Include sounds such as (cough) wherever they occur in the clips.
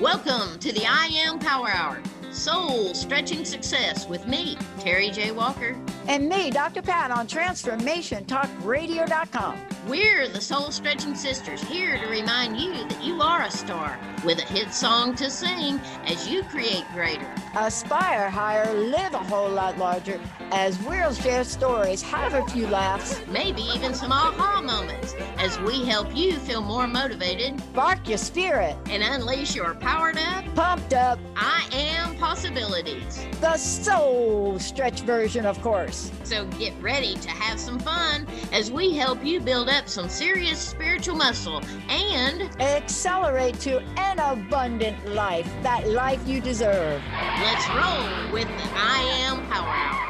Welcome to the I Am Power Hour, soul stretching success with me, Terry J. Walker. And me, Dr. Pat, on TransformationTalkRadio.com. We're the Soul Stretching Sisters here to remind you that you are a star with a hit song to sing as you create greater. Aspire higher, live a whole lot larger as we'll share stories, have a few laughs, maybe even some aha moments as we help you feel more motivated, spark your spirit, and unleash your powered up, pumped up, I am possibilities. The soul stretch version, of course. So get ready to have some fun as we help you build up some serious spiritual muscle and accelerate to an abundant life, that life you deserve. Let's roll with the I Am Power Hour.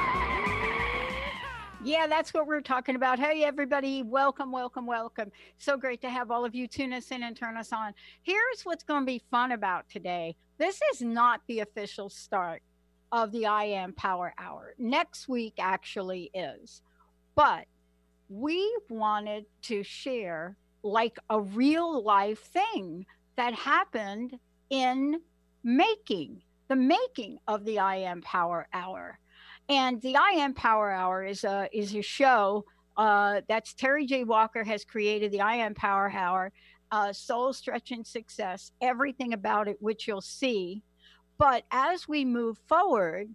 Yeah, that's what we're talking about. Hey, everybody, welcome, welcome, welcome. So great to have all of you tune us in and turn us on. Here's what's going to be fun about today this is not the official start of the I Am Power Hour. Next week actually is. But we wanted to share like a real life thing that happened in making the making of the I Am Power Hour. And the I Am Power Hour is a is a show uh, that's Terry J. Walker has created the I Am Power Hour, uh, soul stretching success, everything about it, which you'll see. But as we move forward,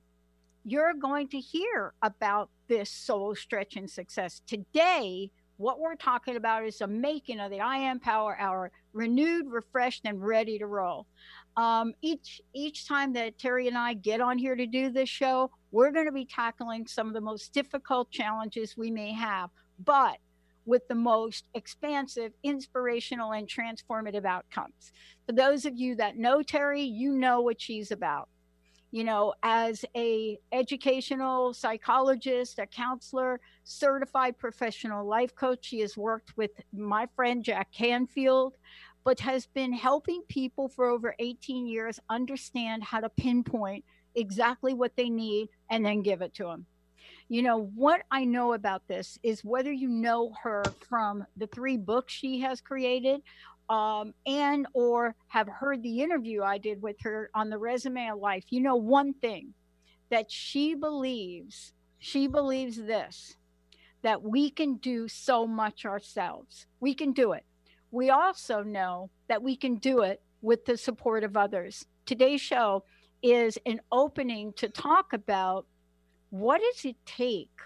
you're going to hear about this soul stretching success today. What we're talking about is the making of the I Am Power Hour, renewed, refreshed, and ready to roll. Um, each each time that Terry and I get on here to do this show, we're going to be tackling some of the most difficult challenges we may have, but with the most expansive, inspirational, and transformative outcomes. For those of you that know Terry, you know what she's about. You know, as a educational psychologist, a counselor, certified professional life coach, she has worked with my friend Jack Canfield, but has been helping people for over 18 years understand how to pinpoint exactly what they need and then give it to them. You know, what I know about this is whether you know her from the three books she has created um, and or have heard the interview I did with her on the resume of life, you know one thing that she believes, she believes this that we can do so much ourselves. We can do it we also know that we can do it with the support of others. Today's show is an opening to talk about what does it take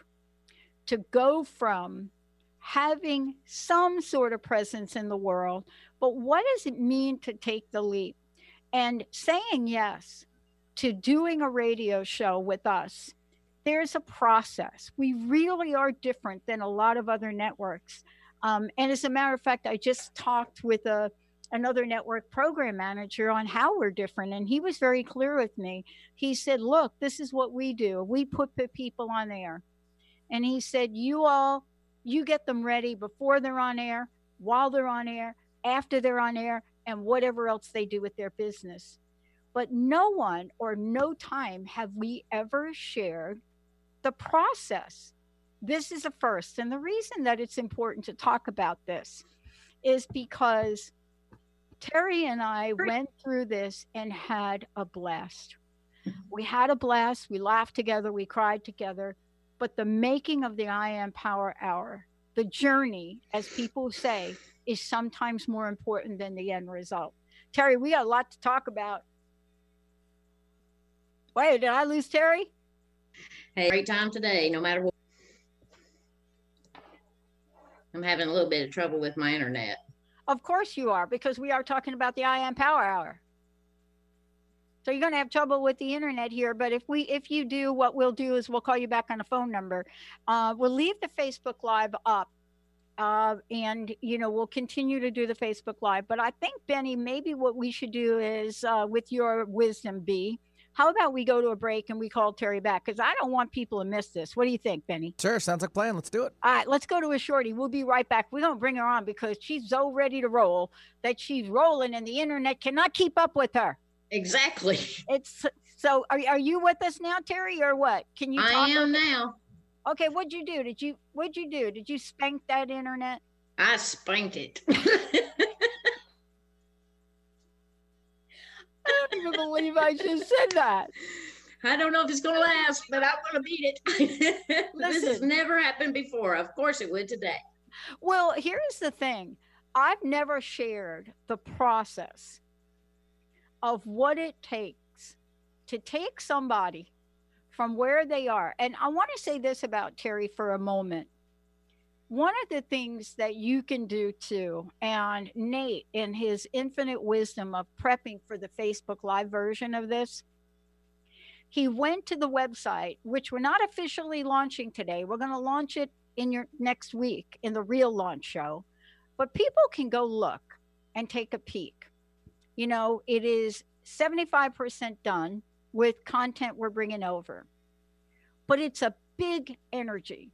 to go from having some sort of presence in the world, but what does it mean to take the leap? And saying yes to doing a radio show with us, there's a process. We really are different than a lot of other networks. Um, and as a matter of fact, I just talked with a another network program manager on how we're different, and he was very clear with me. He said, "Look, this is what we do. We put the people on air," and he said, "You all, you get them ready before they're on air, while they're on air, after they're on air, and whatever else they do with their business." But no one or no time have we ever shared the process this is a first. And the reason that it's important to talk about this is because Terry and I went through this and had a blast. We had a blast. We laughed together. We cried together. But the making of the I Am Power Hour, the journey, as people say, is sometimes more important than the end result. Terry, we got a lot to talk about. Wait, did I lose Terry? Hey, great time today, no matter what. I'm having a little bit of trouble with my internet. Of course you are, because we are talking about the I Am Power Hour. So you're going to have trouble with the internet here, but if we if you do, what we'll do is we'll call you back on a phone number. Uh, we'll leave the Facebook Live up, uh, and you know we'll continue to do the Facebook Live. But I think Benny, maybe what we should do is, uh, with your wisdom, be how about we go to a break and we call Terry back? Because I don't want people to miss this. What do you think, Benny? Sure, sounds like plan. Let's do it. All right, let's go to a shorty. We'll be right back. We're going to bring her on because she's so ready to roll that she's rolling and the internet cannot keep up with her. Exactly. It's so are, are you with us now, Terry, or what? Can you I am now. Okay, what'd you do? Did you what'd you do? Did you spank that internet? I spanked it. (laughs) I don't even believe I just said that. I don't know if it's going to last, but I'm going to beat it. (laughs) this has never happened before. Of course, it would today. Well, here's the thing I've never shared the process of what it takes to take somebody from where they are. And I want to say this about Terry for a moment. One of the things that you can do too, and Nate, in his infinite wisdom of prepping for the Facebook Live version of this, he went to the website, which we're not officially launching today. We're going to launch it in your next week in the real launch show, but people can go look and take a peek. You know, it is 75% done with content we're bringing over, but it's a big energy.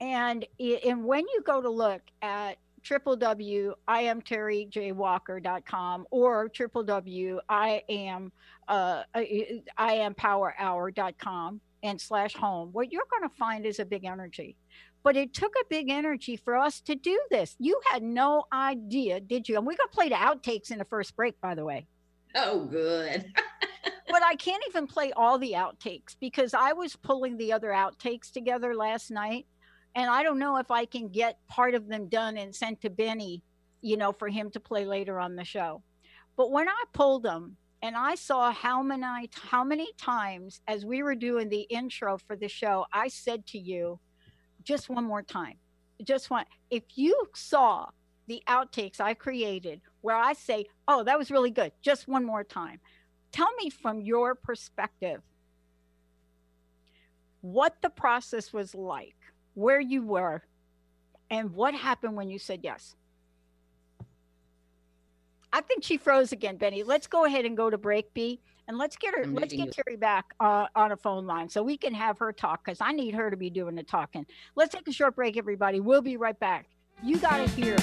And, and when you go to look at www.iamterryjwalker.com or www.iam uh, iampowerhour.com and slash home, what you're going to find is a big energy. But it took a big energy for us to do this. You had no idea, did you? And we're going to play the outtakes in the first break, by the way. Oh, good. (laughs) but I can't even play all the outtakes because I was pulling the other outtakes together last night and I don't know if I can get part of them done and sent to Benny, you know, for him to play later on the show. But when I pulled them and I saw how many how many times as we were doing the intro for the show, I said to you, just one more time, just one. If you saw the outtakes I created where I say, "Oh, that was really good," just one more time. Tell me from your perspective what the process was like where you were, and what happened when you said yes. I think she froze again, Benny. Let's go ahead and go to break B, and let's get her. I'm let's get you. Terry back uh, on a phone line so we can have her talk because I need her to be doing the talking. Let's take a short break, everybody. We'll be right back. You got to hear.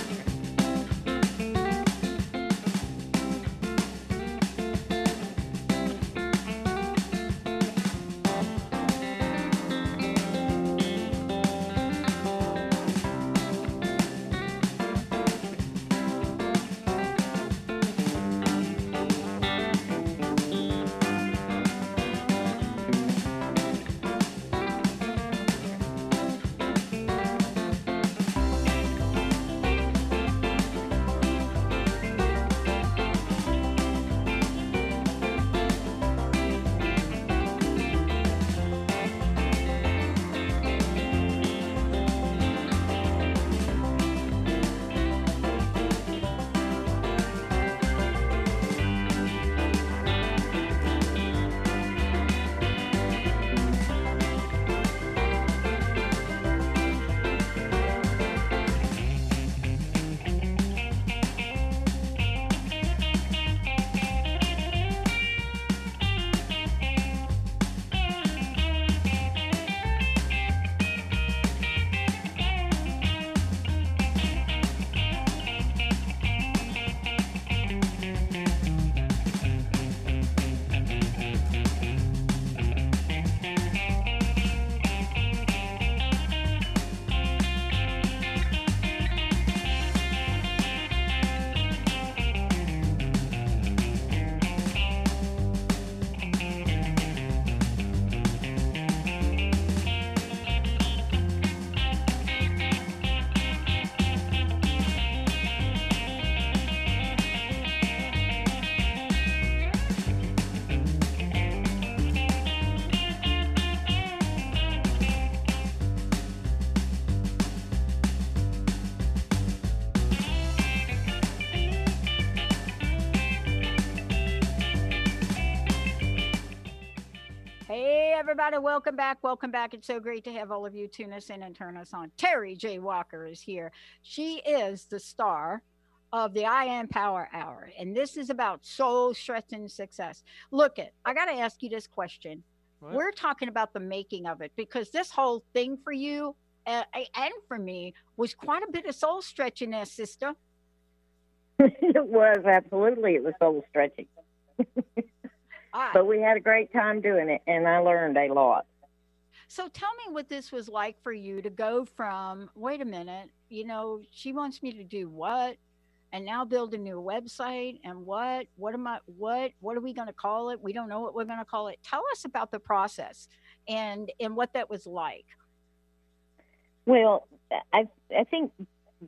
Everybody. Welcome back. Welcome back. It's so great to have all of you tune us in and turn us on. Terry J. Walker is here. She is the star of the I Am Power Hour, and this is about soul stretching success. Look it, I got to ask you this question. What? We're talking about the making of it because this whole thing for you uh, and for me was quite a bit of soul stretching there, sister. (laughs) it was absolutely. It was soul stretching. (laughs) But we had a great time doing it, and I learned a lot. So tell me what this was like for you to go from, wait a minute, you know, she wants me to do what? and now build a new website and what? What am i what what are we going to call it? We don't know what we're going to call it. Tell us about the process and and what that was like. Well i i think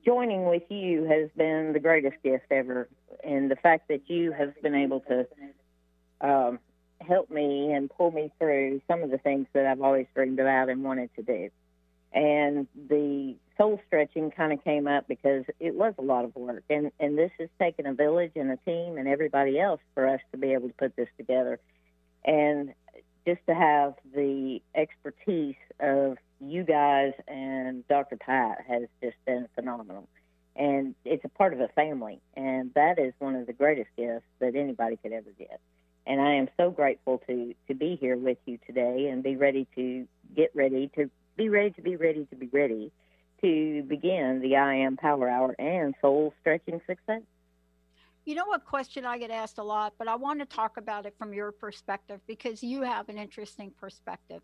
joining with you has been the greatest gift ever and the fact that you have been able to um, help me and pull me through some of the things that I've always dreamed about and wanted to do. And the soul stretching kind of came up because it was a lot of work. And, and this has taken a village and a team and everybody else for us to be able to put this together. And just to have the expertise of you guys and Dr. Pat has just been phenomenal. And it's a part of a family. And that is one of the greatest gifts that anybody could ever get. And I am so grateful to, to be here with you today and be ready to get ready to be ready to be ready to be ready to begin the I Am Power Hour and Soul Stretching Success. You know what question I get asked a lot, but I want to talk about it from your perspective because you have an interesting perspective.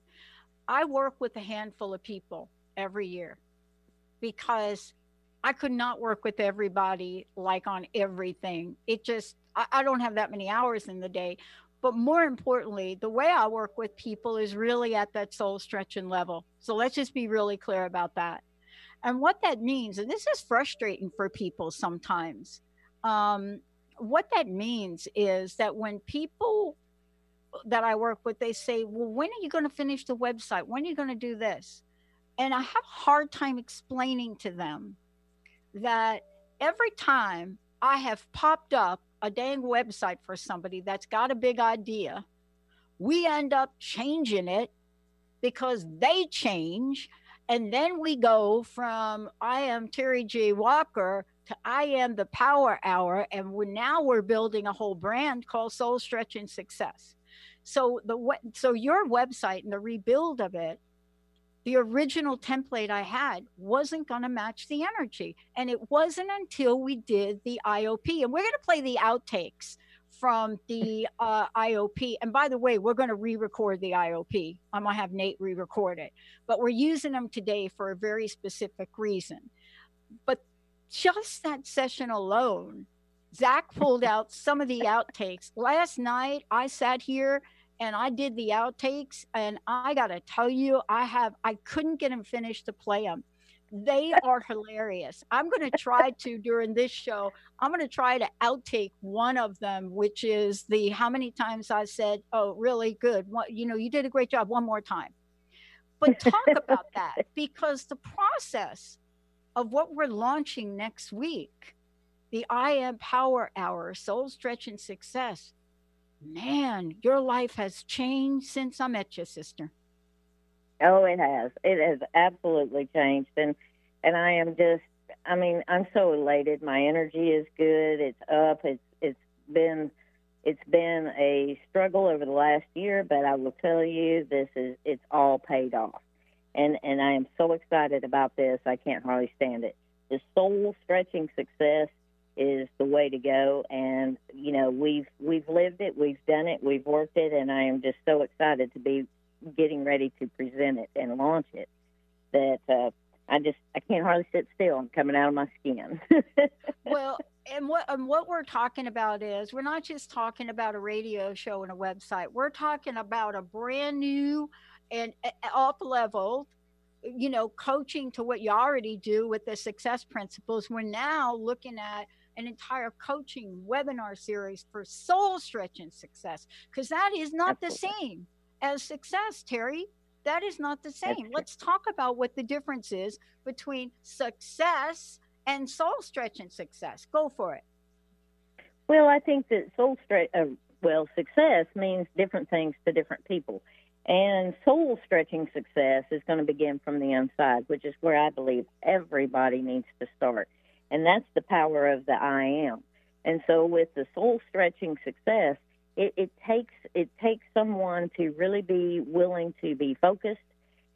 I work with a handful of people every year because I could not work with everybody like on everything. It just I, I don't have that many hours in the day. But more importantly, the way I work with people is really at that soul stretching level. So let's just be really clear about that. And what that means, and this is frustrating for people sometimes, um, what that means is that when people that I work with, they say, Well, when are you going to finish the website? When are you going to do this? And I have a hard time explaining to them that every time I have popped up a dang website for somebody that's got a big idea, we end up changing it because they change. And then we go from I am Terry J. Walker to I am the Power Hour. And we're, now we're building a whole brand called Soul Stretching Success. So the so your website and the rebuild of it the original template I had wasn't going to match the energy. And it wasn't until we did the IOP. And we're going to play the outtakes from the uh, IOP. And by the way, we're going to re record the IOP. I'm going to have Nate re record it. But we're using them today for a very specific reason. But just that session alone, Zach pulled out some of the outtakes. Last night, I sat here and I did the outtakes, and I got to tell you, I have I couldn't get them finished to play them. They (laughs) are hilarious. I'm going to try to during this show. I'm going to try to outtake one of them, which is the how many times I said, "Oh, really good." What you know, you did a great job. One more time. But talk about (laughs) that because the process of what we're launching next week, the I Am Power Hour, Soul Stretching Success man, your life has changed since I met you, sister. Oh, it has. It has absolutely changed, and and I am just. I mean, I'm so elated. My energy is good. It's up. It's it's been it's been a struggle over the last year, but I will tell you, this is it's all paid off, and and I am so excited about this. I can't hardly stand it. The soul stretching success is the way to go. And you know we've we've lived it we've done it we've worked it and i am just so excited to be getting ready to present it and launch it that uh, i just i can't hardly sit still. I'm coming out of my skin. (laughs) Well and what and what we're talking about is we're not just talking about a radio show and a website. We're talking about a brand new and up level you know coaching to what you already do with the success principles. We're now looking at an entire coaching webinar series for soul stretching success because that is not Absolutely. the same as success, Terry. That is not the same. Let's talk about what the difference is between success and soul stretching success. Go for it. Well, I think that soul stretch, uh, well, success means different things to different people. And soul stretching success is going to begin from the inside, which is where I believe everybody needs to start. And that's the power of the I am. And so with the soul stretching success, it, it takes it takes someone to really be willing to be focused,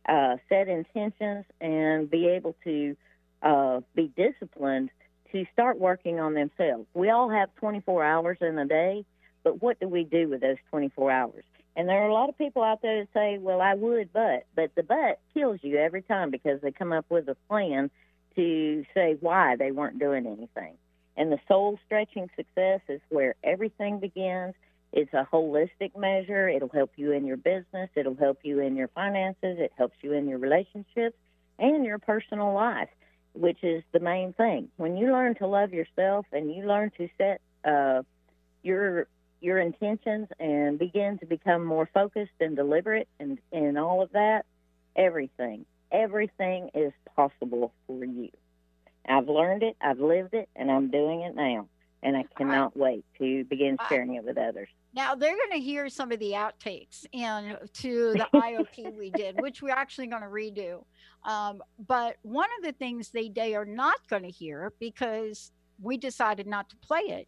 uh, set intentions, and be able to uh, be disciplined to start working on themselves. We all have 24 hours in a day, but what do we do with those 24 hours? And there are a lot of people out there that say, "Well, I would, but," but the but kills you every time because they come up with a plan to say why they weren't doing anything. And the soul stretching success is where everything begins. It's a holistic measure. It'll help you in your business. It'll help you in your finances. It helps you in your relationships and your personal life, which is the main thing. When you learn to love yourself and you learn to set uh, your your intentions and begin to become more focused and deliberate and, and all of that, everything, everything is possible for you. I've learned it, I've lived it, and I'm doing it now. And I cannot I, wait to begin sharing I, it with others. Now they're going to hear some of the outtakes and to the (laughs) IOP we did, which we're actually going to redo. Um, but one of the things they they are not going to hear because we decided not to play it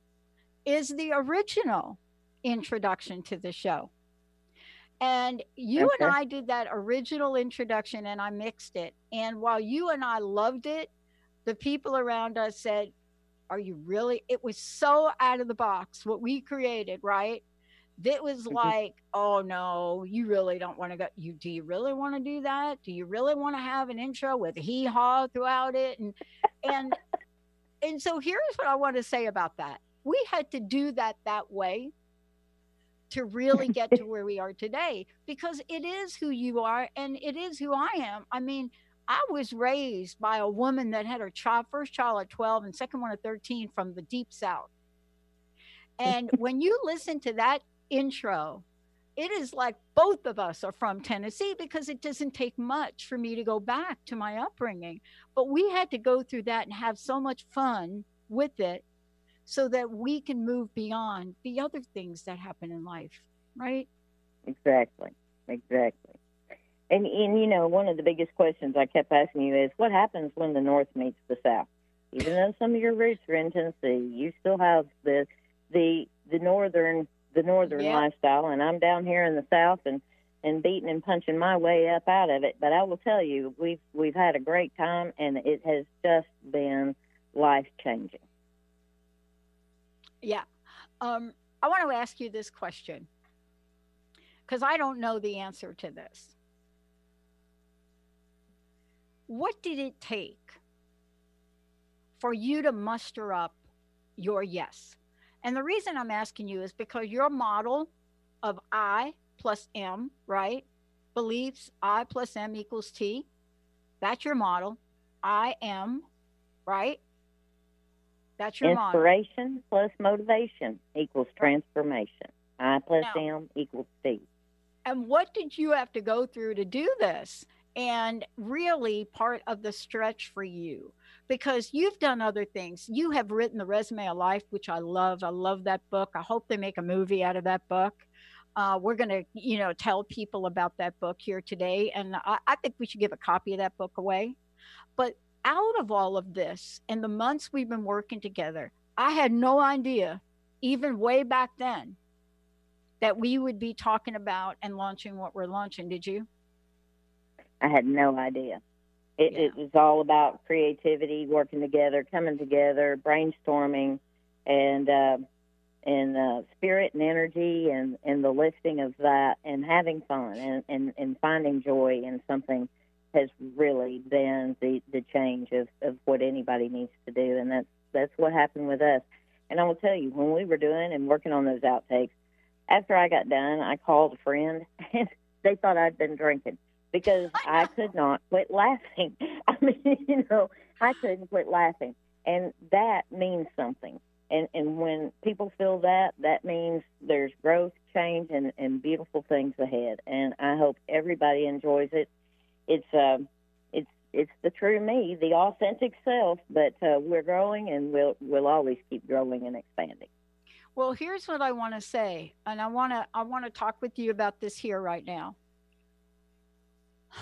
is the original introduction to the show. And you okay. and I did that original introduction and I mixed it. And while you and I loved it, the people around us said, Are you really? It was so out of the box what we created, right? That was mm-hmm. like, oh no, you really don't want to go. You do you really want to do that? Do you really want to have an intro with hee haw throughout it? And and and so here's what I want to say about that. We had to do that that way to really get to where we are today because it is who you are and it is who I am. I mean, I was raised by a woman that had her child, first child at 12 and second one at 13 from the deep south. And (laughs) when you listen to that intro, it is like both of us are from Tennessee because it doesn't take much for me to go back to my upbringing. But we had to go through that and have so much fun with it so that we can move beyond the other things that happen in life, right? Exactly. Exactly. And and you know, one of the biggest questions I kept asking you is what happens when the north meets the south? Even though some of your roots are in Tennessee, you still have the the the northern the northern yep. lifestyle and I'm down here in the south and and beating and punching my way up out of it. But I will tell you, we've we've had a great time and it has just been life changing. Yeah. Um, I want to ask you this question because I don't know the answer to this. What did it take for you to muster up your yes? And the reason I'm asking you is because your model of I plus M, right? Beliefs I plus M equals T. That's your model. I am, right? That's your Inspiration plus motivation equals transformation. I plus now, M equals T. And what did you have to go through to do this? And really, part of the stretch for you, because you've done other things. You have written The Resume of Life, which I love. I love that book. I hope they make a movie out of that book. Uh, we're going to, you know, tell people about that book here today. And I, I think we should give a copy of that book away. But out of all of this and the months we've been working together, I had no idea, even way back then, that we would be talking about and launching what we're launching. Did you? I had no idea. It, yeah. it was all about creativity, working together, coming together, brainstorming, and uh, and uh, spirit and energy, and and the lifting of that, and having fun, and and, and finding joy in something has really been the the change of of what anybody needs to do, and that's that's what happened with us. And I will tell you, when we were doing and working on those outtakes, after I got done, I called a friend, (laughs) and they thought I'd been drinking because I, (laughs) I could not quit laughing. (laughs) I mean, you know, I couldn't quit laughing, and that means something. And and when people feel that, that means there's growth, change, and and beautiful things ahead. And I hope everybody enjoys it it's uh, it's it's the true me, the authentic self. But uh, we're growing, and we'll we'll always keep growing and expanding. Well, here's what I want to say, and I want to I want to talk with you about this here right now. (sighs)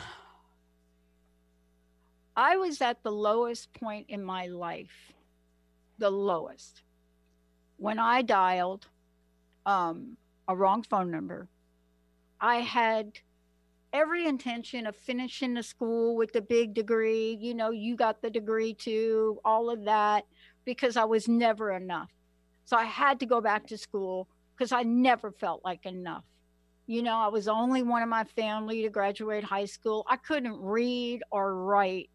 I was at the lowest point in my life, the lowest, when I dialed um, a wrong phone number. I had every intention of finishing the school with the big degree. You know, you got the degree too, all of that, because I was never enough. So I had to go back to school because I never felt like enough. You know, I was only one in my family to graduate high school. I couldn't read or write.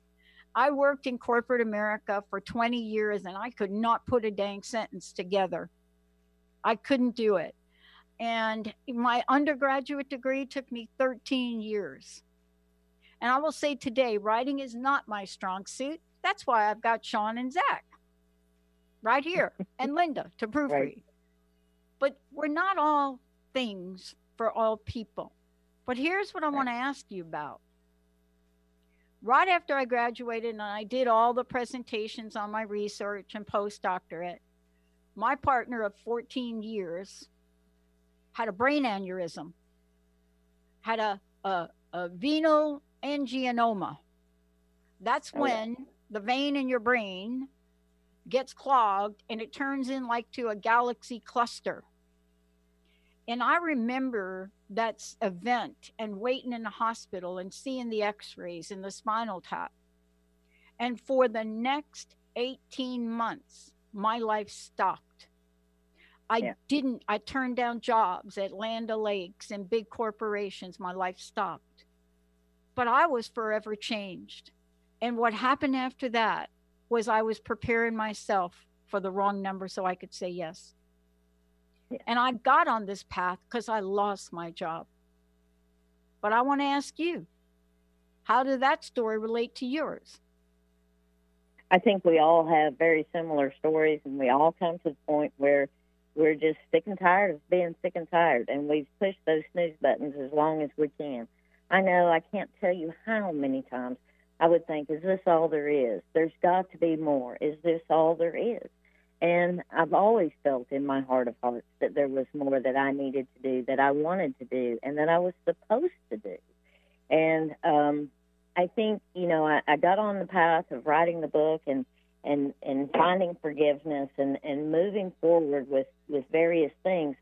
I worked in corporate America for 20 years and I could not put a dang sentence together. I couldn't do it. And my undergraduate degree took me 13 years. And I will say today, writing is not my strong suit. That's why I've got Sean and Zach right here (laughs) and Linda to proofread. Right. But we're not all things for all people. But here's what I right. want to ask you about. Right after I graduated and I did all the presentations on my research and postdoctorate, my partner of 14 years had a brain aneurysm, had a, a, a venal angioma. That's oh, when the vein in your brain gets clogged and it turns in like to a galaxy cluster. And I remember that event and waiting in the hospital and seeing the x rays in the spinal tap. And for the next 18 months, my life stopped. I yeah. didn't, I turned down jobs at Land O'Lakes and big corporations. My life stopped. But I was forever changed. And what happened after that was I was preparing myself for the wrong number so I could say yes. Yeah. And I got on this path because I lost my job. But I want to ask you, how did that story relate to yours? I think we all have very similar stories, and we all come to the point where we're just sick and tired of being sick and tired, and we've pushed those snooze buttons as long as we can. I know I can't tell you how many times I would think, is this all there is? There's got to be more. Is this all there is? And I've always felt in my heart of hearts that there was more that I needed to do, that I wanted to do, and that I was supposed to do. And um, I think, you know, I, I got on the path of writing the book and and and finding forgiveness and and moving forward with with various things.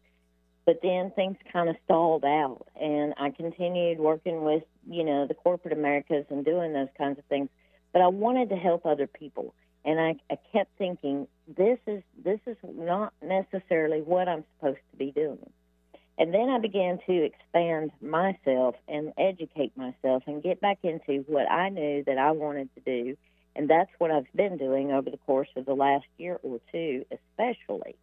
But then things kind of stalled out and i continued working with you know the corporate americas and doing those kinds of things. But i wanted to help other people and i, I kept thinking this is this is not necessarily what i'm supposed to be doing. And then i began to expand myself and educate myself and get back into what i knew that i wanted to do and that's what I've been doing over the course of the last year or two, especially.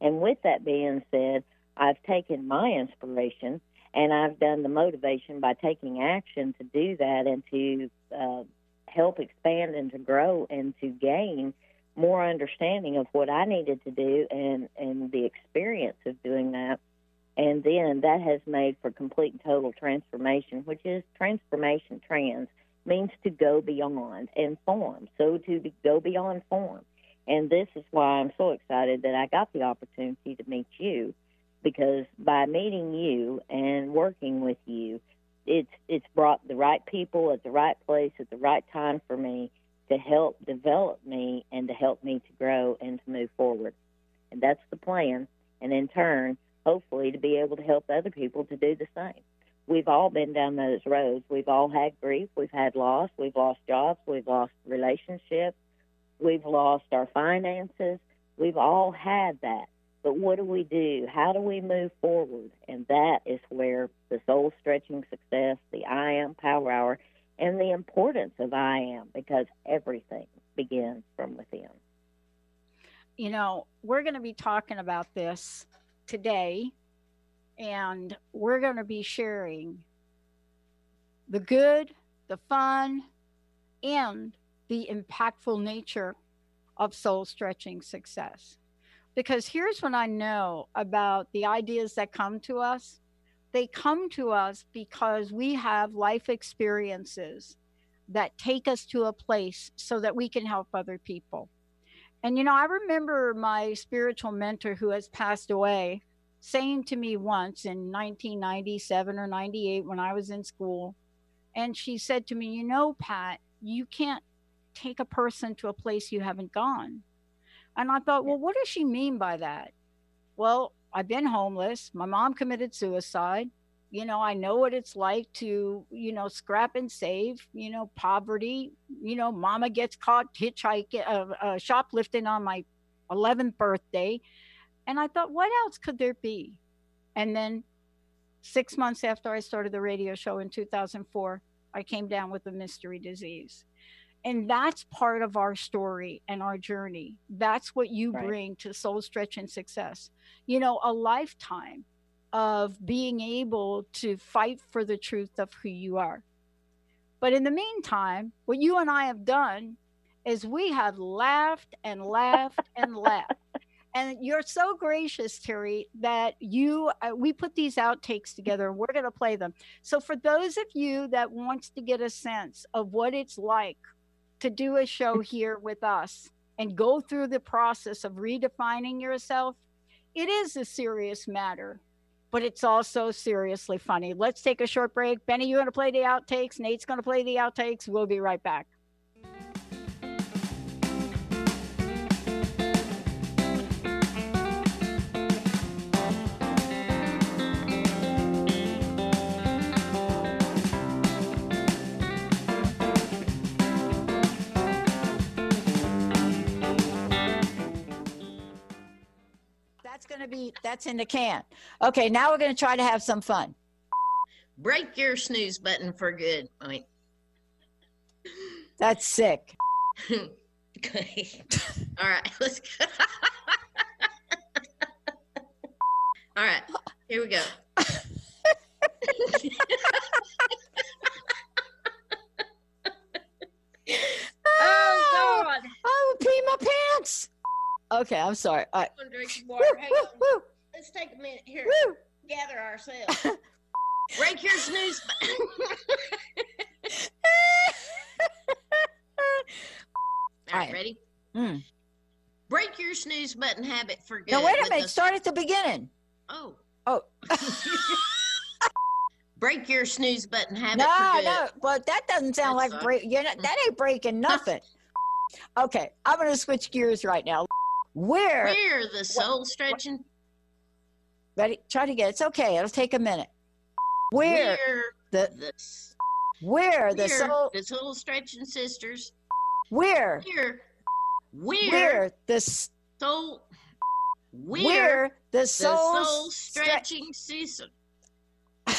And with that being said, I've taken my inspiration and I've done the motivation by taking action to do that and to uh, help expand and to grow and to gain more understanding of what I needed to do and, and the experience of doing that. And then that has made for complete and total transformation, which is transformation trans means to go beyond and form. So to be, go beyond form. And this is why I'm so excited that I got the opportunity to meet you because by meeting you and working with you, it's it's brought the right people at the right place at the right time for me to help develop me and to help me to grow and to move forward. And that's the plan. And in turn, hopefully to be able to help other people to do the same we've all been down those roads. We've all had grief, we've had loss, we've lost jobs, we've lost relationships, we've lost our finances. We've all had that. But what do we do? How do we move forward? And that is where the soul stretching success, the I am power hour, and the importance of I am, because everything begins from within. You know, we're going to be talking about this today and we're going to be sharing the good, the fun, and the impactful nature of soul stretching success. Because here's what I know about the ideas that come to us they come to us because we have life experiences that take us to a place so that we can help other people. And, you know, I remember my spiritual mentor who has passed away saying to me once in 1997 or 98 when I was in school, and she said to me, You know, Pat, you can't take a person to a place you haven't gone. And I thought, Well, what does she mean by that? Well, I've been homeless. My mom committed suicide. You know, I know what it's like to, you know, scrap and save, you know, poverty. You know, mama gets caught hitchhiking, uh, uh, shoplifting on my 11th birthday. And I thought, what else could there be? And then six months after I started the radio show in 2004, I came down with a mystery disease. And that's part of our story and our journey. That's what you Right. bring to Soul Stretch and Success. You know, a lifetime of being able to fight for the truth of who you are. But in the meantime, what you and I have done is we have laughed and laughed and laughed. And you're so gracious, Terry, that you uh, we put these outtakes together. And we're going to play them. So for those of you that wants to get a sense of what it's like to do a show (laughs) here with us and go through the process of redefining yourself, it is a serious matter, but it's also seriously funny. Let's take a short break. Benny, you're going to play the outtakes. Nate's going to play the outtakes. We'll be right back. Going to be, that's in the can. Okay, now we're going to try to have some fun. Break your snooze button for good. I mean, That's sick. okay. All right, (laughs) let's go. All right, here we go. (laughs) oh God! Oh, I would pee my pants. Okay, I'm sorry. Right. I'm gonna drink some Woo, woo, woo, Let's take a minute here. woo. Gather ourselves. (laughs) Break your snooze (laughs) button. All right, ready? Mm. Break your snooze button habit for good. Now, wait a minute. the- Start at the beginning. Oh. Oh. (laughs) Break your snooze button habit No, for good. no, but that doesn't sound That's like break. You're not, that ain't breaking nothing. okay, I'm going to switch gears right now. Where? We're the soul stretching. Ready? Try to get. It's okay. It'll take a minute. Where the the, s- where the soul? the soul stretching sisters. Where we're where the soul. Where the the soul, soul stre- stretching sisters. (laughs)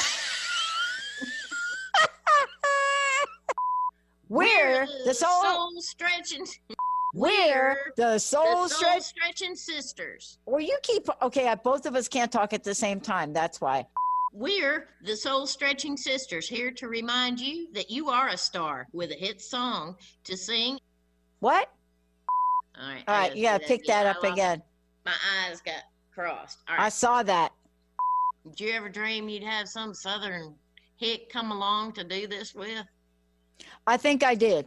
where the soul, soul stretching. We're the The soul soul stretch. stretching sisters. Well, you keep okay. uh, Both of us can't talk at the same time. That's why. We're the soul stretching sisters here to remind you that you are a star with a hit song to sing. What? All right. All right. Right, gotta you gotta pick that. Up again. My eyes got crossed. All I saw that. Did you ever dream you'd have some southern hick come along to do this with? I think I did.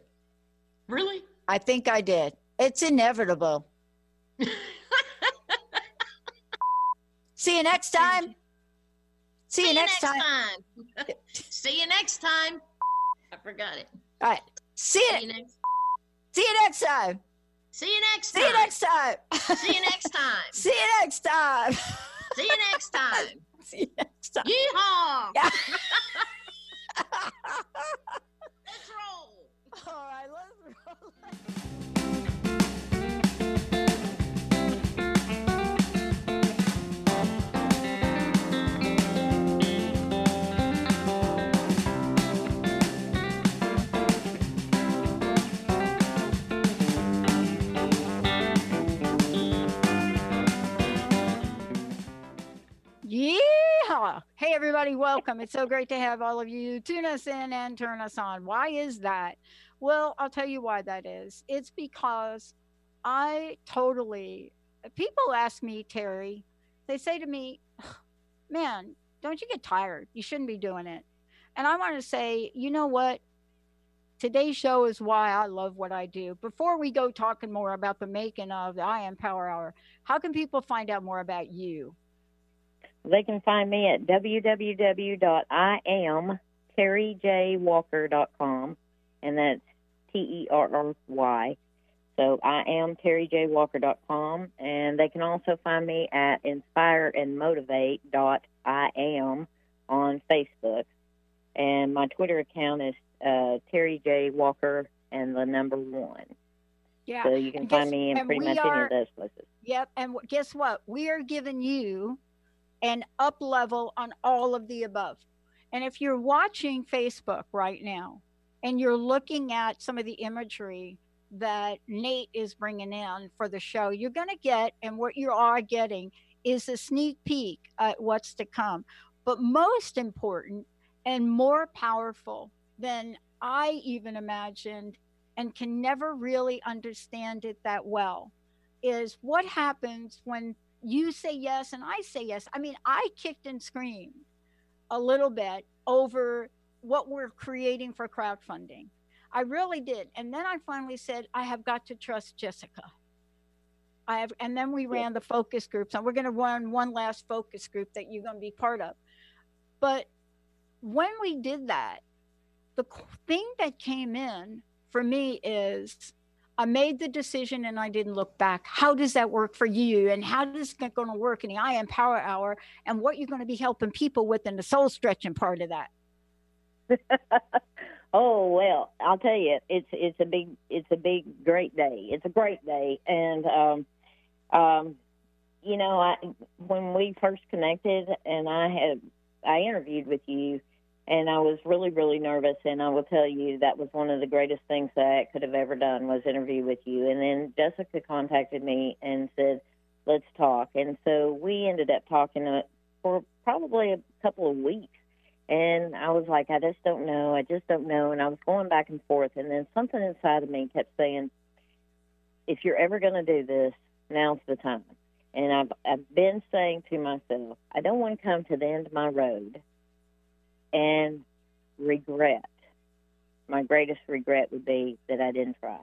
Really? I think I did. It's inevitable. See you next time. See, you next time. time. See you next time. I forgot it. All right. See See you. next. See you next time. See you next See you next time. See you next time. See you next time. See you next time. See you next time. Yeehaw! Yeah. Let's roll. All right, let's (laughs) roll. Hey, everybody, welcome. It's so great to have all of you tune us in and turn us on. Why is that? Well, I'll tell you why that is. It's because I totally, people ask me, Terry, they say to me, man, don't you get tired? You shouldn't be doing it. And I want to say, you know what? Today's show is why I love what I do. Before we go talking more about the making of the I Am Power Hour, how can people find out more about you? They can find me at www.iamterryjwalker.com, and that's T E R R Y. So I am terryjwalker.com, and they can also find me at inspireandmotivate.iam on Facebook. And my Twitter account is uh, Terry J. Walker and the number one. Yeah. So you can And find me in pretty much any of those places. Yep. And guess what? We are giving you an up level on all of the above. And if you're watching Facebook right now, and you're looking at some of the imagery that Nate is bringing in for the show, you're going to get, and what you are getting is a sneak peek at what's to come. But most important and more powerful than I even imagined and can never really understand it that well is what happens when you say yes and I say yes. I mean, I kicked and screamed a little bit over what we're creating for crowdfunding. I really did. And then I finally said, I have got to trust Jessica. I have, and then we ran the focus groups, and we're going to run one last focus group that you're going to be part of. But when we did that, the thing that came in for me is I made the decision and I didn't look back. How does that work for you? And how does that going to work in the I Am Power Hour? And what you're going to be helping people with in the soul stretching part of that? (laughs) oh well, I'll tell you, it's it's a big it's a big great day. It's a great day, and um, um, you know, I when we first connected, and I had I interviewed with you, and I was really really nervous, and I will tell you that was one of the greatest things that I could have ever done was interview with you. And then Jessica contacted me and said, "Let's talk," and so we ended up talking uh, for probably a couple of weeks and I was like, I just don't know. I just don't know. And I was going back and forth. And then something inside of me kept saying, if you're ever going to do this, now's the time. And I've, I've been saying to myself, I don't want to come to the end of my road and regret. My greatest regret would be that I didn't try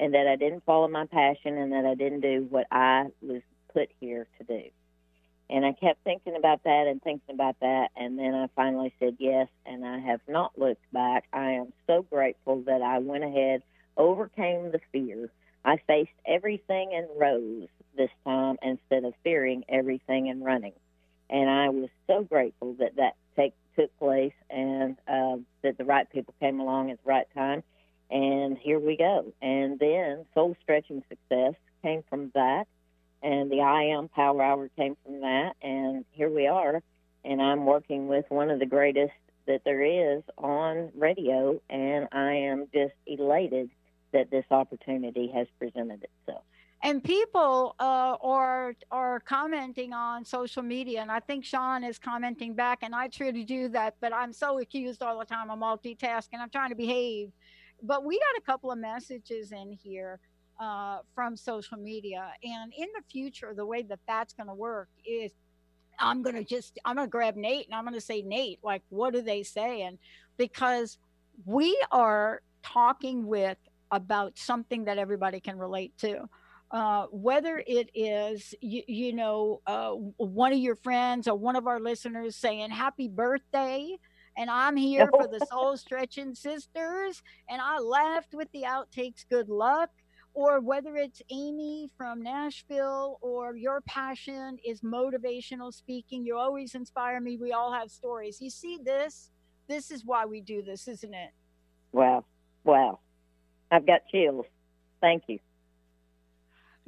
and that I didn't follow my passion and that I didn't do what I was put here to do. And I kept thinking about that and thinking about that. And then I finally said yes. And I have not looked back. I am so grateful that I went ahead, overcame the fear. I faced everything and rose this time instead of fearing everything and running. And I was so grateful that that take, took place and uh, that the right people came along at the right time. And here we go. And then soul stretching success came from that and the I Am Power Hour came from that. And here we are, and I'm working with one of the greatest that there is on radio, and I am just elated that this opportunity has presented itself. And people uh, are are commenting on social media, and I think Sean is commenting back, and I try to do that, but I'm so accused all the time. I'm multitasking. I'm trying to behave, but we got a couple of messages in here uh, from social media. And in the future, the way that that's going to work is I'm going to just, I'm going to grab Nate and I'm going to say, Nate, like, what do they say? And because we are talking with about something that everybody can relate to. Uh, whether it is you, you know uh, one of your friends or one of our listeners saying happy birthday and i'm here for the (laughs) soul stretching sisters and i laughed with the outtakes good luck or whether it's Amy from Nashville or your passion is motivational speaking. You always inspire me. We all have stories. You see this? This is why we do this, isn't it? Wow. Wow. I've got chills. Thank you.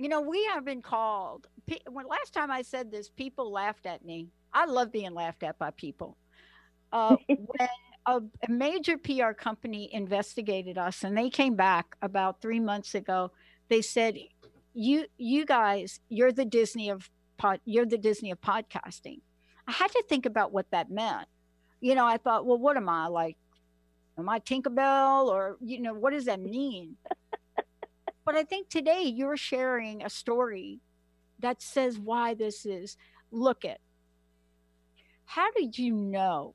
You know, we have been called. When last time I said this, people laughed at me. I love being laughed at by people. Uh, (laughs) when a, a, major PR company investigated us, and they came back about three months ago. They said, "You, you guys, you're the Disney of pod, you're the Disney of podcasting." I had to think about what that meant. You know, I thought, well, what am I like? Am I Tinkerbell, or you know, what does that mean? But I think today you're sharing a story that says why this is. Look at how did you know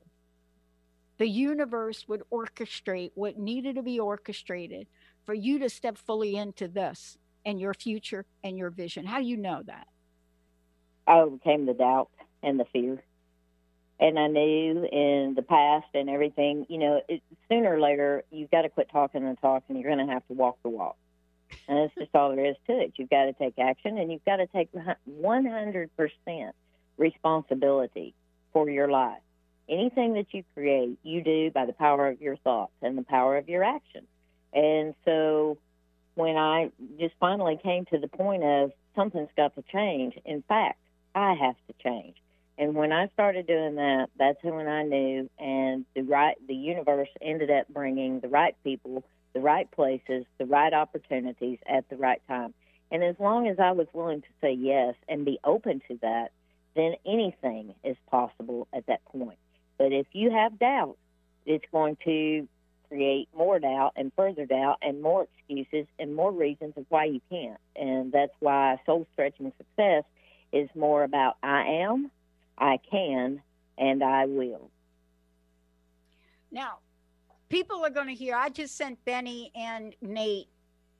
the universe would orchestrate what needed to be orchestrated for you to step fully into this and your future and your vision. How do you know that? I overcame the doubt and the fear. And I knew in the past and everything, you know, it, sooner or later, you've got to quit talking the talk and you're going to have to walk the walk. And that's just all there is to it. You've got to take action and you've got to take 100% responsibility for your life anything that you create, you do by the power of your thoughts and the power of your actions. And so when I just finally came to the point of something's got to change, in fact, I have to change And when I started doing that, that's when I knew, and the right, the universe ended up bringing the right people, the right places, the right opportunities at the right time. And as long as I was willing to say yes and be open to that, then anything is possible at that point. But if you have doubt, it's going to create more doubt and further doubt and more excuses and more reasons of why you can't. And that's why soul stretching success is more about I am, I can, and I will. Now, people are going to hear. I just sent Benny and Nate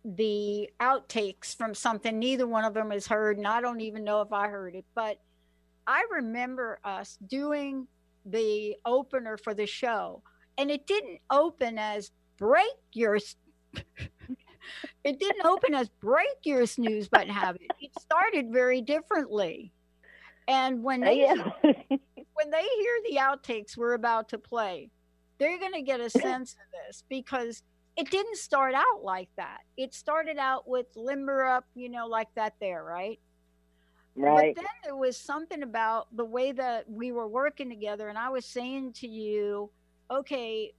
the outtakes from something neither one of them has heard, and I don't even know if I heard it. But I remember us doing the opener for the show, and it didn't open as break your. (laughs) it didn't open as break your snooze button habit. It started very differently. And when they when they hear the outtakes we're about to play, they're going to get a sense of this because it didn't start out like that. It started out with limber up, you know, like that there, right? right. But then there was something about the way that we were working together, and I was saying to you, okay,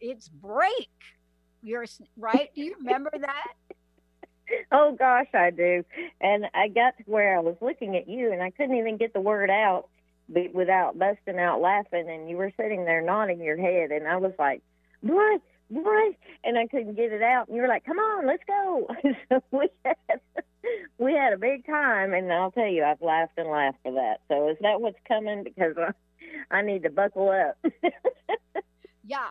it's break. You're right. Do you remember that? Oh gosh, I do. And I got to where I was looking at you, and I couldn't even get the word out be- without busting out laughing. And you were sitting there nodding your head, and I was like, "What? What?" And I couldn't get it out. And you were like, "Come on, let's go." (laughs) so we had we had a big time, and I'll tell you, I've laughed and laughed for that. So is that what's coming? Because I, I need to buckle up. (laughs) Yeah.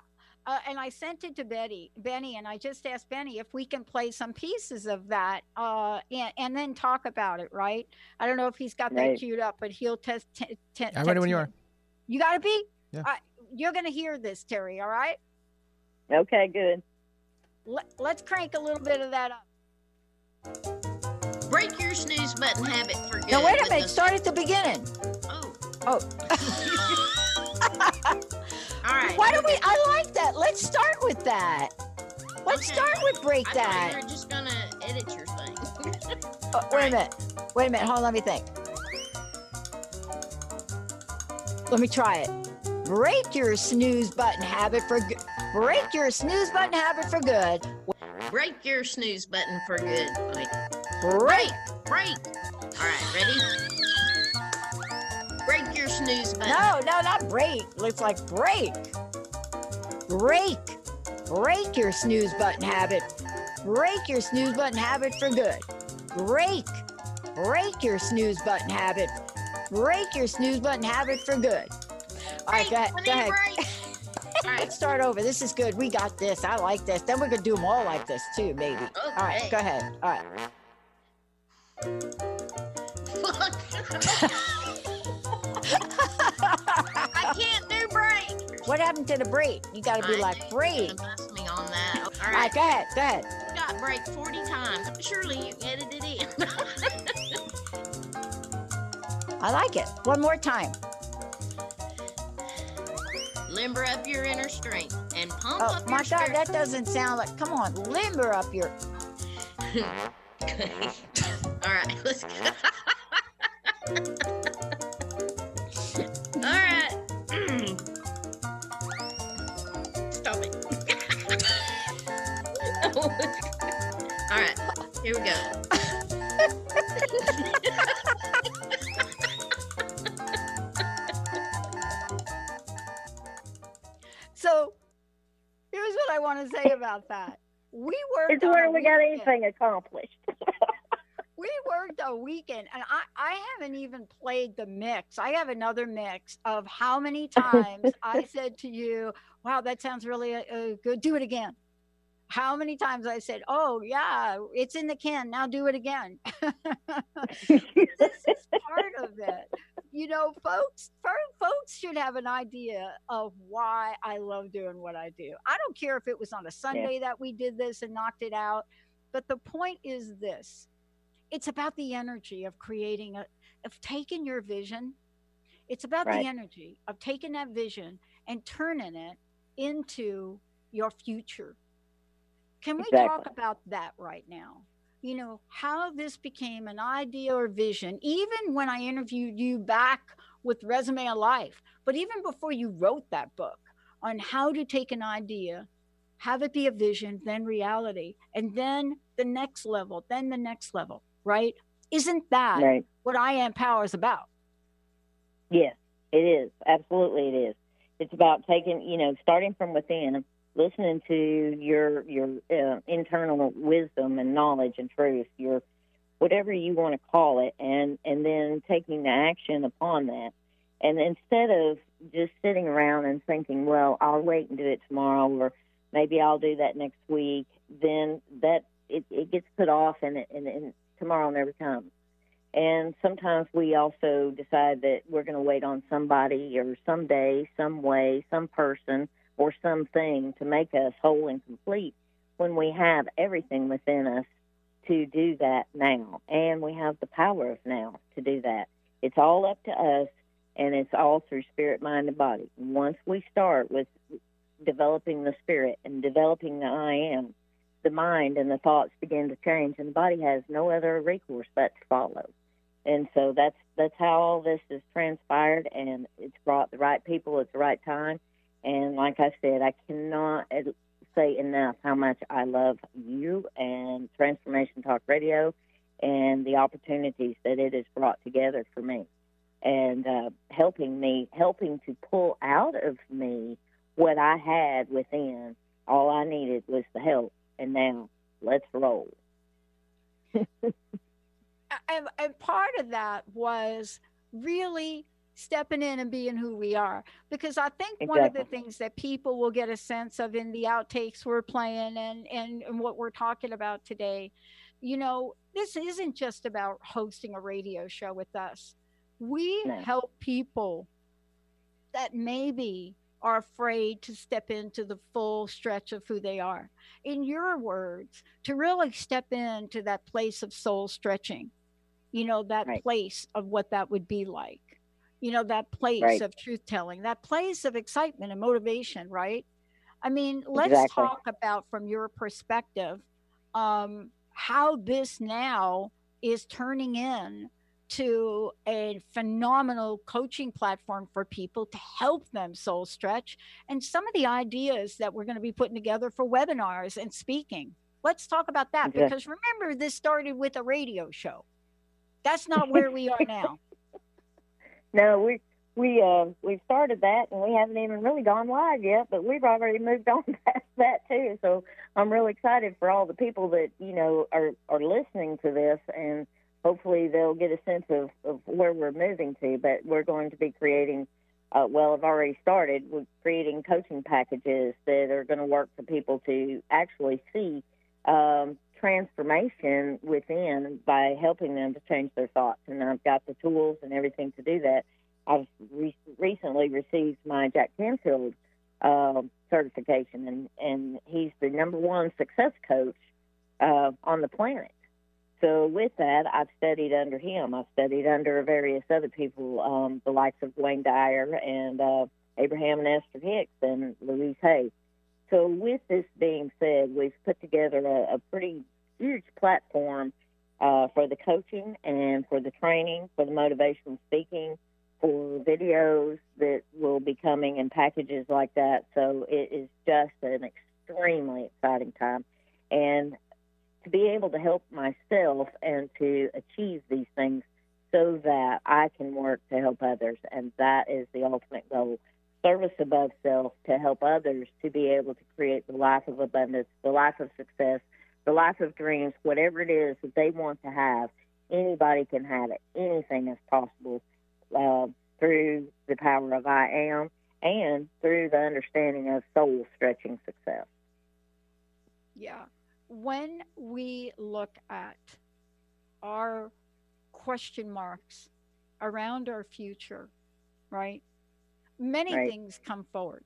Uh, and I sent it to Betty, Benny, and I just asked Benny if we can play some pieces of that uh, and, and then talk about it, right? I don't know if he's got that Right. queued up, but he'll test. T- t- I'm ready when you me. are. You got to be? Yeah. All right, you're going to hear this, Terry, all right? okay, good. Let, let's crank a little bit of that up. Break your snooze button habit for good. Now, wait a minute. the- Start at the beginning. Oh, Oh. (laughs) (laughs) (laughs) all right. Why do we? I like that. Let's start with that. Let's Okay. start with break I that. you were just gonna edit your thing. (laughs) Oh, wait a minute. Wait a minute. Hold on. Let me think. Let me try it. Break your snooze button habit for good. Break your snooze button habit for good. Break your snooze button for good. Wait, Break. break. All right, ready? Break your snooze button. No, no, not break. It's like break. Break. Break your snooze button habit. Break your snooze button habit for good. Break. Break your snooze button habit. Break your snooze button habit for good. All right, Break. go ahead. Go ahead. (laughs) All right. Let's start over. This is good. We got this. I like this. Then we're gonna do them all like this too, maybe. All right, go ahead. All right. (laughs) (laughs) I can't do break. What happened to the break? You got to be I like break. bust me on that. All All right, right, go ahead. Go ahead. you got break 40 times. Surely you edited it in. (laughs) I like it. One more time. Limber up your inner strength and pump Oh up my God, that doesn't sound like. Come on, limber up your. (laughs) (laughs) All right, let's go. (laughs) All right, here we go. (laughs) So, here's what I want to say about that. We worked. It's where we got anything accomplished. (laughs) We worked a weekend, and I, I haven't even played the mix. I have another mix of how many times I said to you, "Wow, that sounds really uh, uh, good. Do it again." How many times I said, "Oh yeah, it's in the can. Now do it again." (laughs) this is part of it. You know, folks, folks should have an idea of why I love doing what I do. I don't care if it was on a Sunday that we did this and knocked it out, but the point is this it's about the energy of creating a of taking your vision it's about Right. the energy of taking that vision and turning it into your future can we talk about that right now you know how this became an idea or vision even when i interviewed you back with Resume of Life. But even before you wrote that book on how to take an idea, have it be a vision, then reality, and then the next level, then the next level, right? Isn't that Right. what I Am Power is about? Yes, it is. Absolutely, it is. It's about taking, you know, starting from within, listening to your your uh, internal wisdom and knowledge and truth, your whatever you want to call it, and and then taking the action upon that. And instead of just sitting around and thinking, well, I'll wait and do it tomorrow, or maybe I'll do that next week, then that it, it gets put off, and, and and tomorrow never comes. And sometimes we also decide that we're going to wait on somebody or someday, some way, some person or something to make us whole and complete when we have everything within us to do that now. And we have the power of now to do that. It's all up to us and it's all through spirit, mind, and body. Once we start with developing the spirit and developing the I am, the mind and the thoughts begin to change, and the body has no other recourse but to follow. And so that's that's how all this has transpired, and it's brought the right people at the right time. And like I said, I cannot say enough how much I love you and Transformation Talk Radio, and the opportunities that it has brought together for me, and uh, helping me, helping to pull out of me what I had within. All I needed was the help and now let's roll. (laughs) and, and part of that was really stepping in and being who we are because i think exactly. one of the things that people will get a sense of in the outtakes we're playing and, and and what we're talking about today you know this isn't just about hosting a radio show with us we no. help people that maybe are afraid to step into the full stretch of who they are. In your words, to really step into that place of soul stretching, you know, that right. place of what that would be like, you know, that place right. of truth telling, that place of excitement and motivation, right? I mean, let's exactly. talk about from your perspective um, how this now is turning in to a phenomenal coaching platform for people to help them soul stretch and some of the ideas that we're going to be putting together for webinars and speaking. Let's talk about that Yeah. because remember, this started with a radio show. That's not where we are (laughs) now. No, we we uh we started that and we haven't even really gone live yet, but we've already moved on (laughs) past that too. So I'm really excited for all the people that you know are are listening to this and hopefully they'll get a sense of, of where we're moving to. But we're going to be creating, uh, well, I've already started with creating coaching packages that are going to work for people to actually see um, transformation within by helping them to change their thoughts. And I've got the tools and everything to do that. I've re- recently received my Jack Canfield uh, certification, and, and he's the number one success coach uh, on the planet. So with that, I've studied under him. I've studied under various other people, um, the likes of Wayne Dyer and uh, Abraham and Esther Hicks and Louise Hay. So with this being said, we've put together a, a pretty huge platform uh, for the coaching and for the training, for the motivational speaking, for videos that will be coming in packages like that. So it is just an extremely exciting time. And to be able to help myself and to achieve these things so that I can work to help others. And that is the ultimate goal. Service above self to help others to be able to create the life of abundance, the life of success, the life of dreams, whatever it is that they want to have. Anybody can have it. Anything is possible uh, through the power of I am and through the understanding of soul stretching success. Yeah. When we look at our question marks around our future, right? Many Right. things come forward.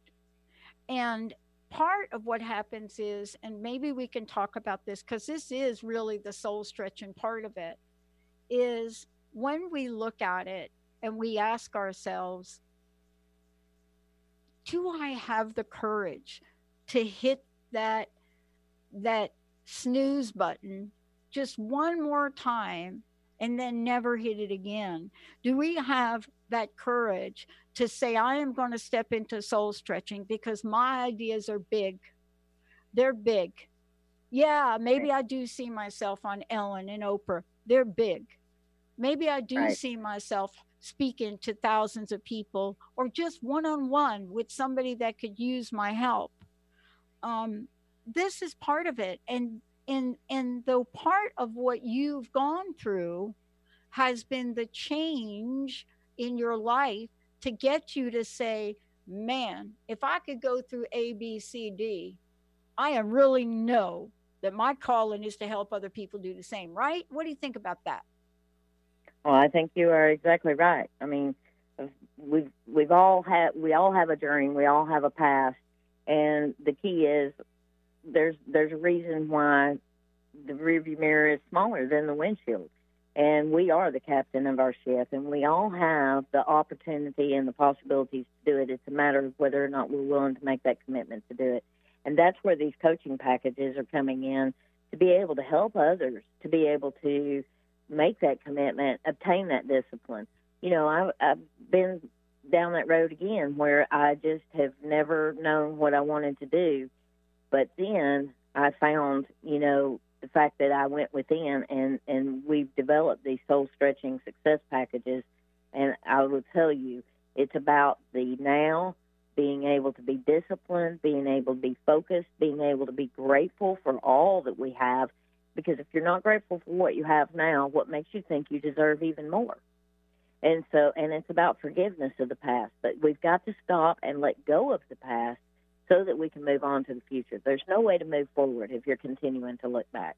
And part of what happens is, and maybe we can talk about this because this is really the soul stretching part of it, is when we look at it and we ask ourselves, do I have the courage to hit that that snooze button just one more time and then never hit it again? Do we have that courage to say, I am going to step into soul stretching because my ideas are big? They're big. Yeah, maybe I do see myself on Ellen and Oprah. They're big. Maybe I do right. see myself speaking to thousands of people or just one on one with somebody that could use my help. Um, this is part of it. And and and though part of what you've gone through has been the change in your life to get you to say, man, if I could go through A, B, C, D, I am really know that my calling is to help other people do the same, right? What do you think about that? Well, I think you are exactly right. I mean, we've we've all had we all have a journey, we all have a past, and the key is there's there's a reason why the rearview mirror is smaller than the windshield, and we are the captain of our ship, and we all have the opportunity and the possibilities to do it. It's a matter of whether or not we're willing to make that commitment to do it, and that's where these coaching packages are coming in to be able to help others to be able to make that commitment, obtain that discipline. You know, I've, I've been down that road again where I just have never known what I wanted to do. But then I found, you know, the fact that I went within and, and we've developed these soul stretching success packages. And I will tell you, it's about the now, being able to be disciplined, being able to be focused, being able to be grateful for all that we have because if you're not grateful for what you have now, what makes you think you deserve even more? And so, and it's about forgiveness of the past. But we've got to stop and let go of the past so that we can move on to the future. There's no way to move forward if you're continuing to look back.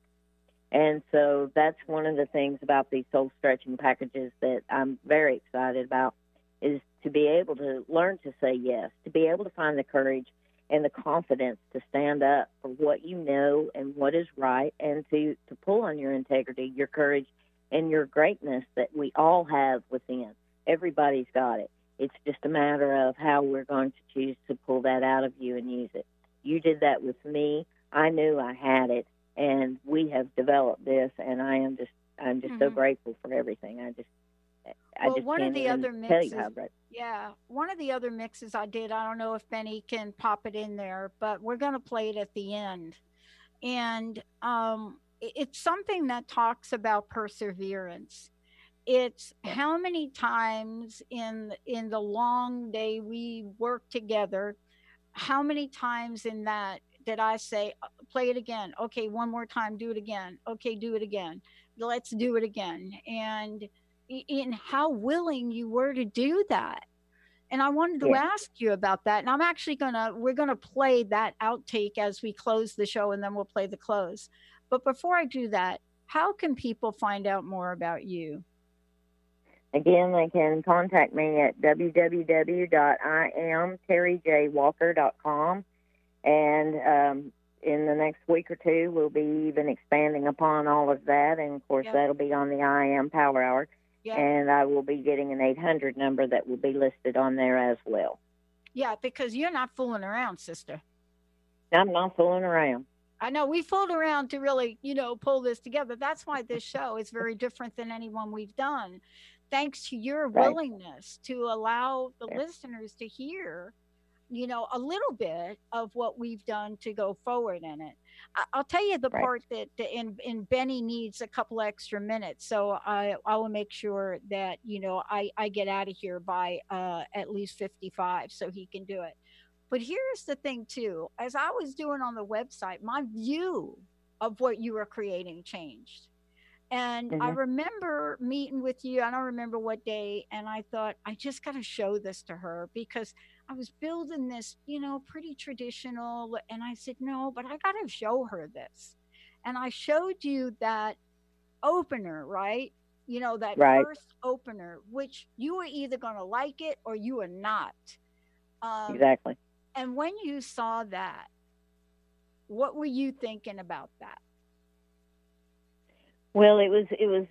And so that's one of the things about these soul stretching packages that I'm very excited about is to be able to learn to say yes, to be able to find the courage and the confidence to stand up for what you know and what is right and to, to pull on your integrity, your courage, and your greatness that we all have within. Everybody's got it. It's just a matter of how we're going to choose to pull that out of you and use it. You did that with me. I knew I had it, and we have developed this, and I am just I'm just mm-hmm. so grateful for everything. I just I well, one of the other mixes, yeah, one of the other mixes I did. I don't know if Benny can pop it in there, but we're going to play it at the end, and um, it's something that talks about perseverance. It's how many times in in the long day we work together. How many times in that did I say, uh, play it again? Okay, one more time, do it again. Okay, do it again. Let's do it again. And in how willing you were to do that. And I wanted to yeah. ask you about that. And I'm actually gonna we're gonna play that outtake as we close the show, and then we'll play the close. But before I do that, how can people find out more about you? Again, they can contact me at www.iamterryjwalker.com. And um, in the next week or two, we'll be even expanding upon all of that. And of course, yep. that'll be on the I Am Power Hour. Yeah. And I will be getting an 800 number that will be listed on there as well. Yeah, because you're not fooling around, sister. I'm not fooling around. I know we fooled around to really, you know, pull this together. That's why this show is very different than anyone we've done. Thanks to your right. willingness to allow the yeah. listeners to hear you know a little bit of what we've done to go forward in it I, will tell you the right. part that in in benny needs a couple extra minutes so i i will make sure that you know i i get out of here by uh at least 55 so he can do it but here's the thing too as i was doing on the website my view of what you were creating changed and mm-hmm. I remember meeting with you. I don't remember what day. And I thought, I just got to show this to her because I was building this, you know, pretty traditional. And I said, no, but I got to show her this. And I showed you that opener, right? You know, that right. first opener, which you were either going to like it or you were not. Um, exactly. And when you saw that, what were you thinking about that? Well, it was it was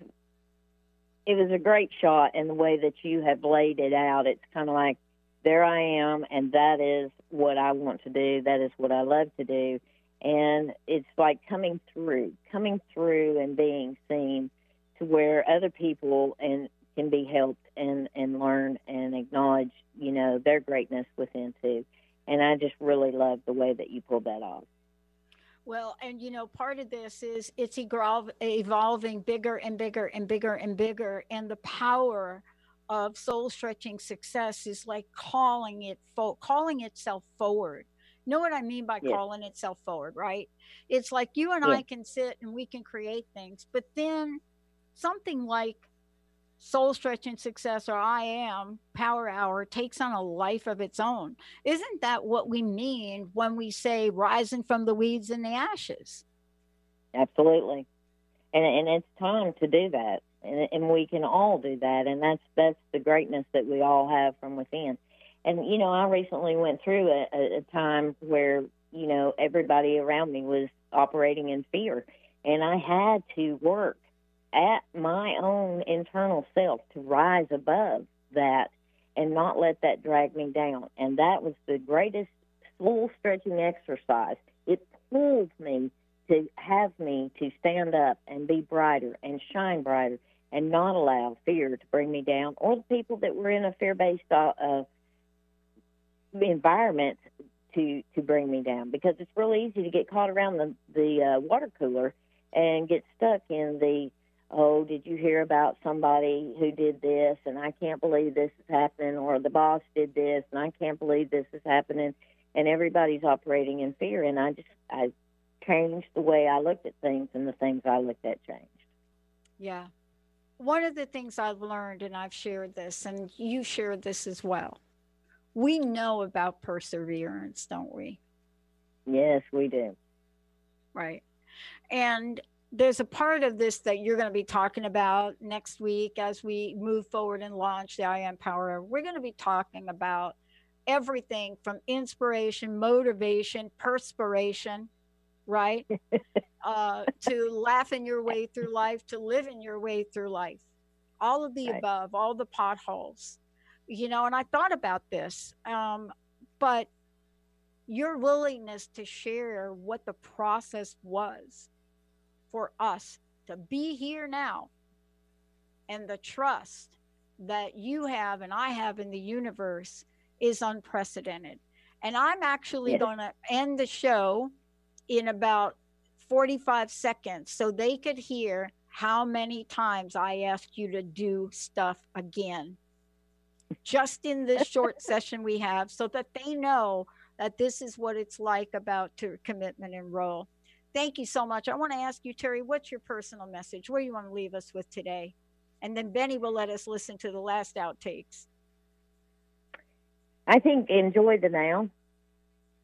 it was a great shot in the way that you have laid it out. It's kind of like there I am, and that is what I want to do. That is what I love to do. And it's like coming through, coming through and being seen to where other people and can be helped and and learn and acknowledge you know their greatness within too and i just really love the way that you pulled that off well, and you know, part of this is it's evolving bigger and bigger and bigger and bigger. And the power of soul stretching success is like calling it fo- calling itself forward. Know what I mean by yeah. calling itself forward, right? It's like you and yeah. I can sit and we can create things, but then something like soul stretching success or I am power hour takes on a life of its own. Isn't that what we mean when we say rising from the weeds and the ashes? Absolutely. And and it's time to do that. And and we can all do that and that's that's the greatness that we all have from within. And you know, I recently went through a, a time where, you know, everybody around me was operating in fear and I had to work at my own internal self to rise above that and not let that drag me down. And that was the greatest soul stretching exercise. It pulled me to have me to stand up and be brighter and shine brighter and not allow fear to bring me down or the people that were in a fear based uh, uh, environment to to bring me down because it's really easy to get caught around the the uh, water cooler and get stuck in the oh, did you hear about somebody who did this and I can't believe this is happening, or the boss did this and I can't believe this is happening, and everybody's operating in fear. And I just, I changed the way I looked at things, and the things I looked at changed. Yeah. One of the things I've learned, and I've shared this, and you shared this as well. We know about perseverance, don't we? Yes, we do. Right. And there's a part of this that you're going to be talking about next week as we move forward and launch the I Am Power. We're going to be talking about everything from inspiration, motivation, perspiration, right? (laughs) uh, to laughing your way through life, to living your way through life. All of the right. above, all the potholes. You know, and I thought about this, um, but your willingness to share what the process was for us to be here now and the trust that you have and I have in the universe is unprecedented. And I'm actually yes. going to end the show in about 45 seconds so they could hear how many times I asked you to do stuff again. Just in this (laughs) short session we have, so that they know that this is what it's like about to commitment and role. Thank you so much. I want to ask you, Terry, what's your personal message? Where do you want to leave us with today? And then Benny will let us listen to the last outtakes. I think enjoy the now.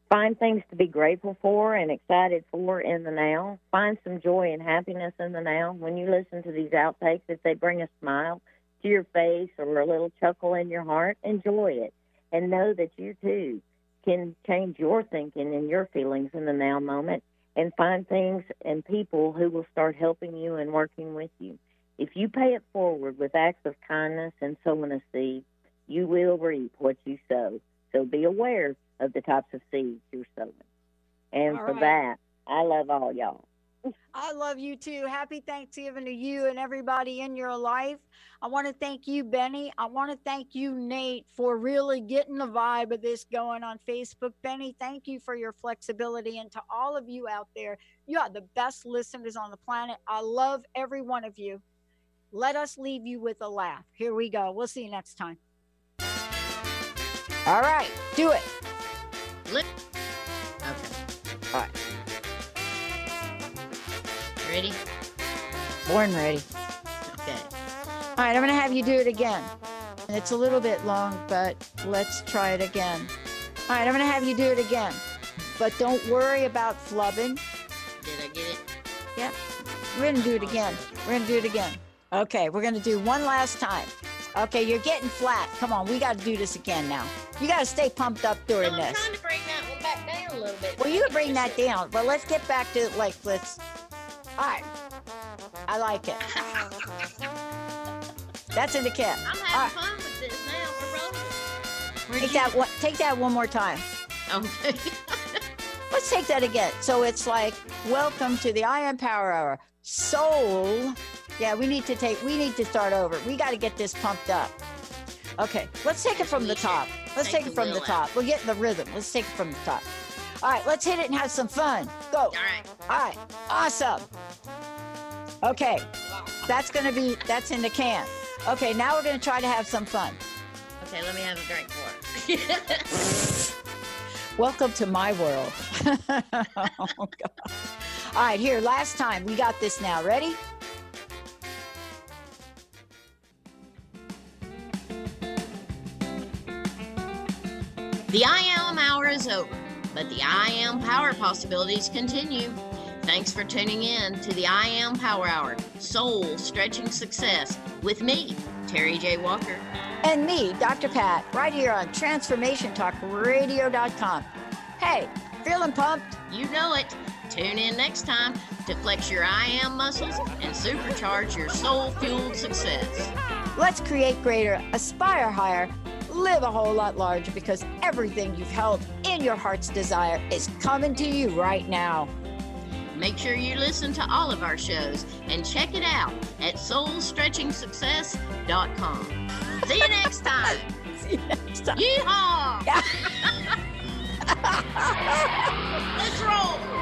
Find things to be grateful for and excited for in the now. Find some joy and happiness in the now. When you listen to these outtakes, if they bring a smile to your face or a little chuckle in your heart, enjoy it. And know that you too can change your thinking and your feelings in the now moment and find things and people who will start helping you and working with you. If you pay it forward with acts of kindness and sowing a seed, you will reap what you sow. So be aware of the types of seeds you're sowing. And all for right. that, I love all y'all. I love you too. Happy Thanksgiving to you and everybody in your life. I want to thank you, Benny. I want to thank you, Nate, for really getting the vibe of this going on Facebook. Benny, thank you for your flexibility. And to all of you out there, you are the best listeners on the planet. I love every one of you. Let us leave you with a laugh. Here we go. We'll see you next time. All right, do it. Okay. All right. Ready? Born ready. Okay. All right, I'm going to have you do it again. It's a little bit long, but let's try it again. All right, I'm going to have you do it again. But don't worry about flubbing. Did I get it? Yeah. We're going to do it again. We're going to do it again. Okay, we're going to do one last time. Okay, you're getting flat. Come on, we got to do this again now. You got to stay pumped up during I'm this. I'm trying to bring that one back down a little bit. Well, you can bring that down, but let's get back to like let's Hi. I like it. That's in the kit. I'm having right. fun with this now. We're rolling. take that one. Take that one more time. Okay. (laughs) Let's take that again. So it's like, welcome to the I Am Power Hour. Soul Yeah, we need to take, we need to start over. We got to get this pumped up. Okay, let's take it from the top. Let's Take take it from the top. We'll get in the rhythm. Let's take it from the top. All right, let's hit it and have some fun. Go. All right. All right, awesome. Okay, that's gonna be, that's in the can. Okay, now we're gonna try to have some fun. Okay, let me have a drink for it. (laughs) (laughs) Welcome to my world. (laughs) oh, God. All right, here, last time. We got this now. Ready? the I am hour is over, but the I am power possibilities continue. Thanks for tuning in to the I am Power Hour, soul stretching success with me, Terry J. Walker. And me, Dr. Pat, right here on TransformationTalkRadio.com. Hey, feeling pumped? You know it. Tune in next time to flex your I am muscles and supercharge your soul fueled success. Let's create greater, aspire higher, live a whole lot larger because everything you've held in your heart's desire is coming to you right now. Make sure you listen to all of our shows and check it out at soulstretchingsuccess.com. See you next time. (laughs) See you next time. Yeehaw! Yeah. (laughs) Let's roll.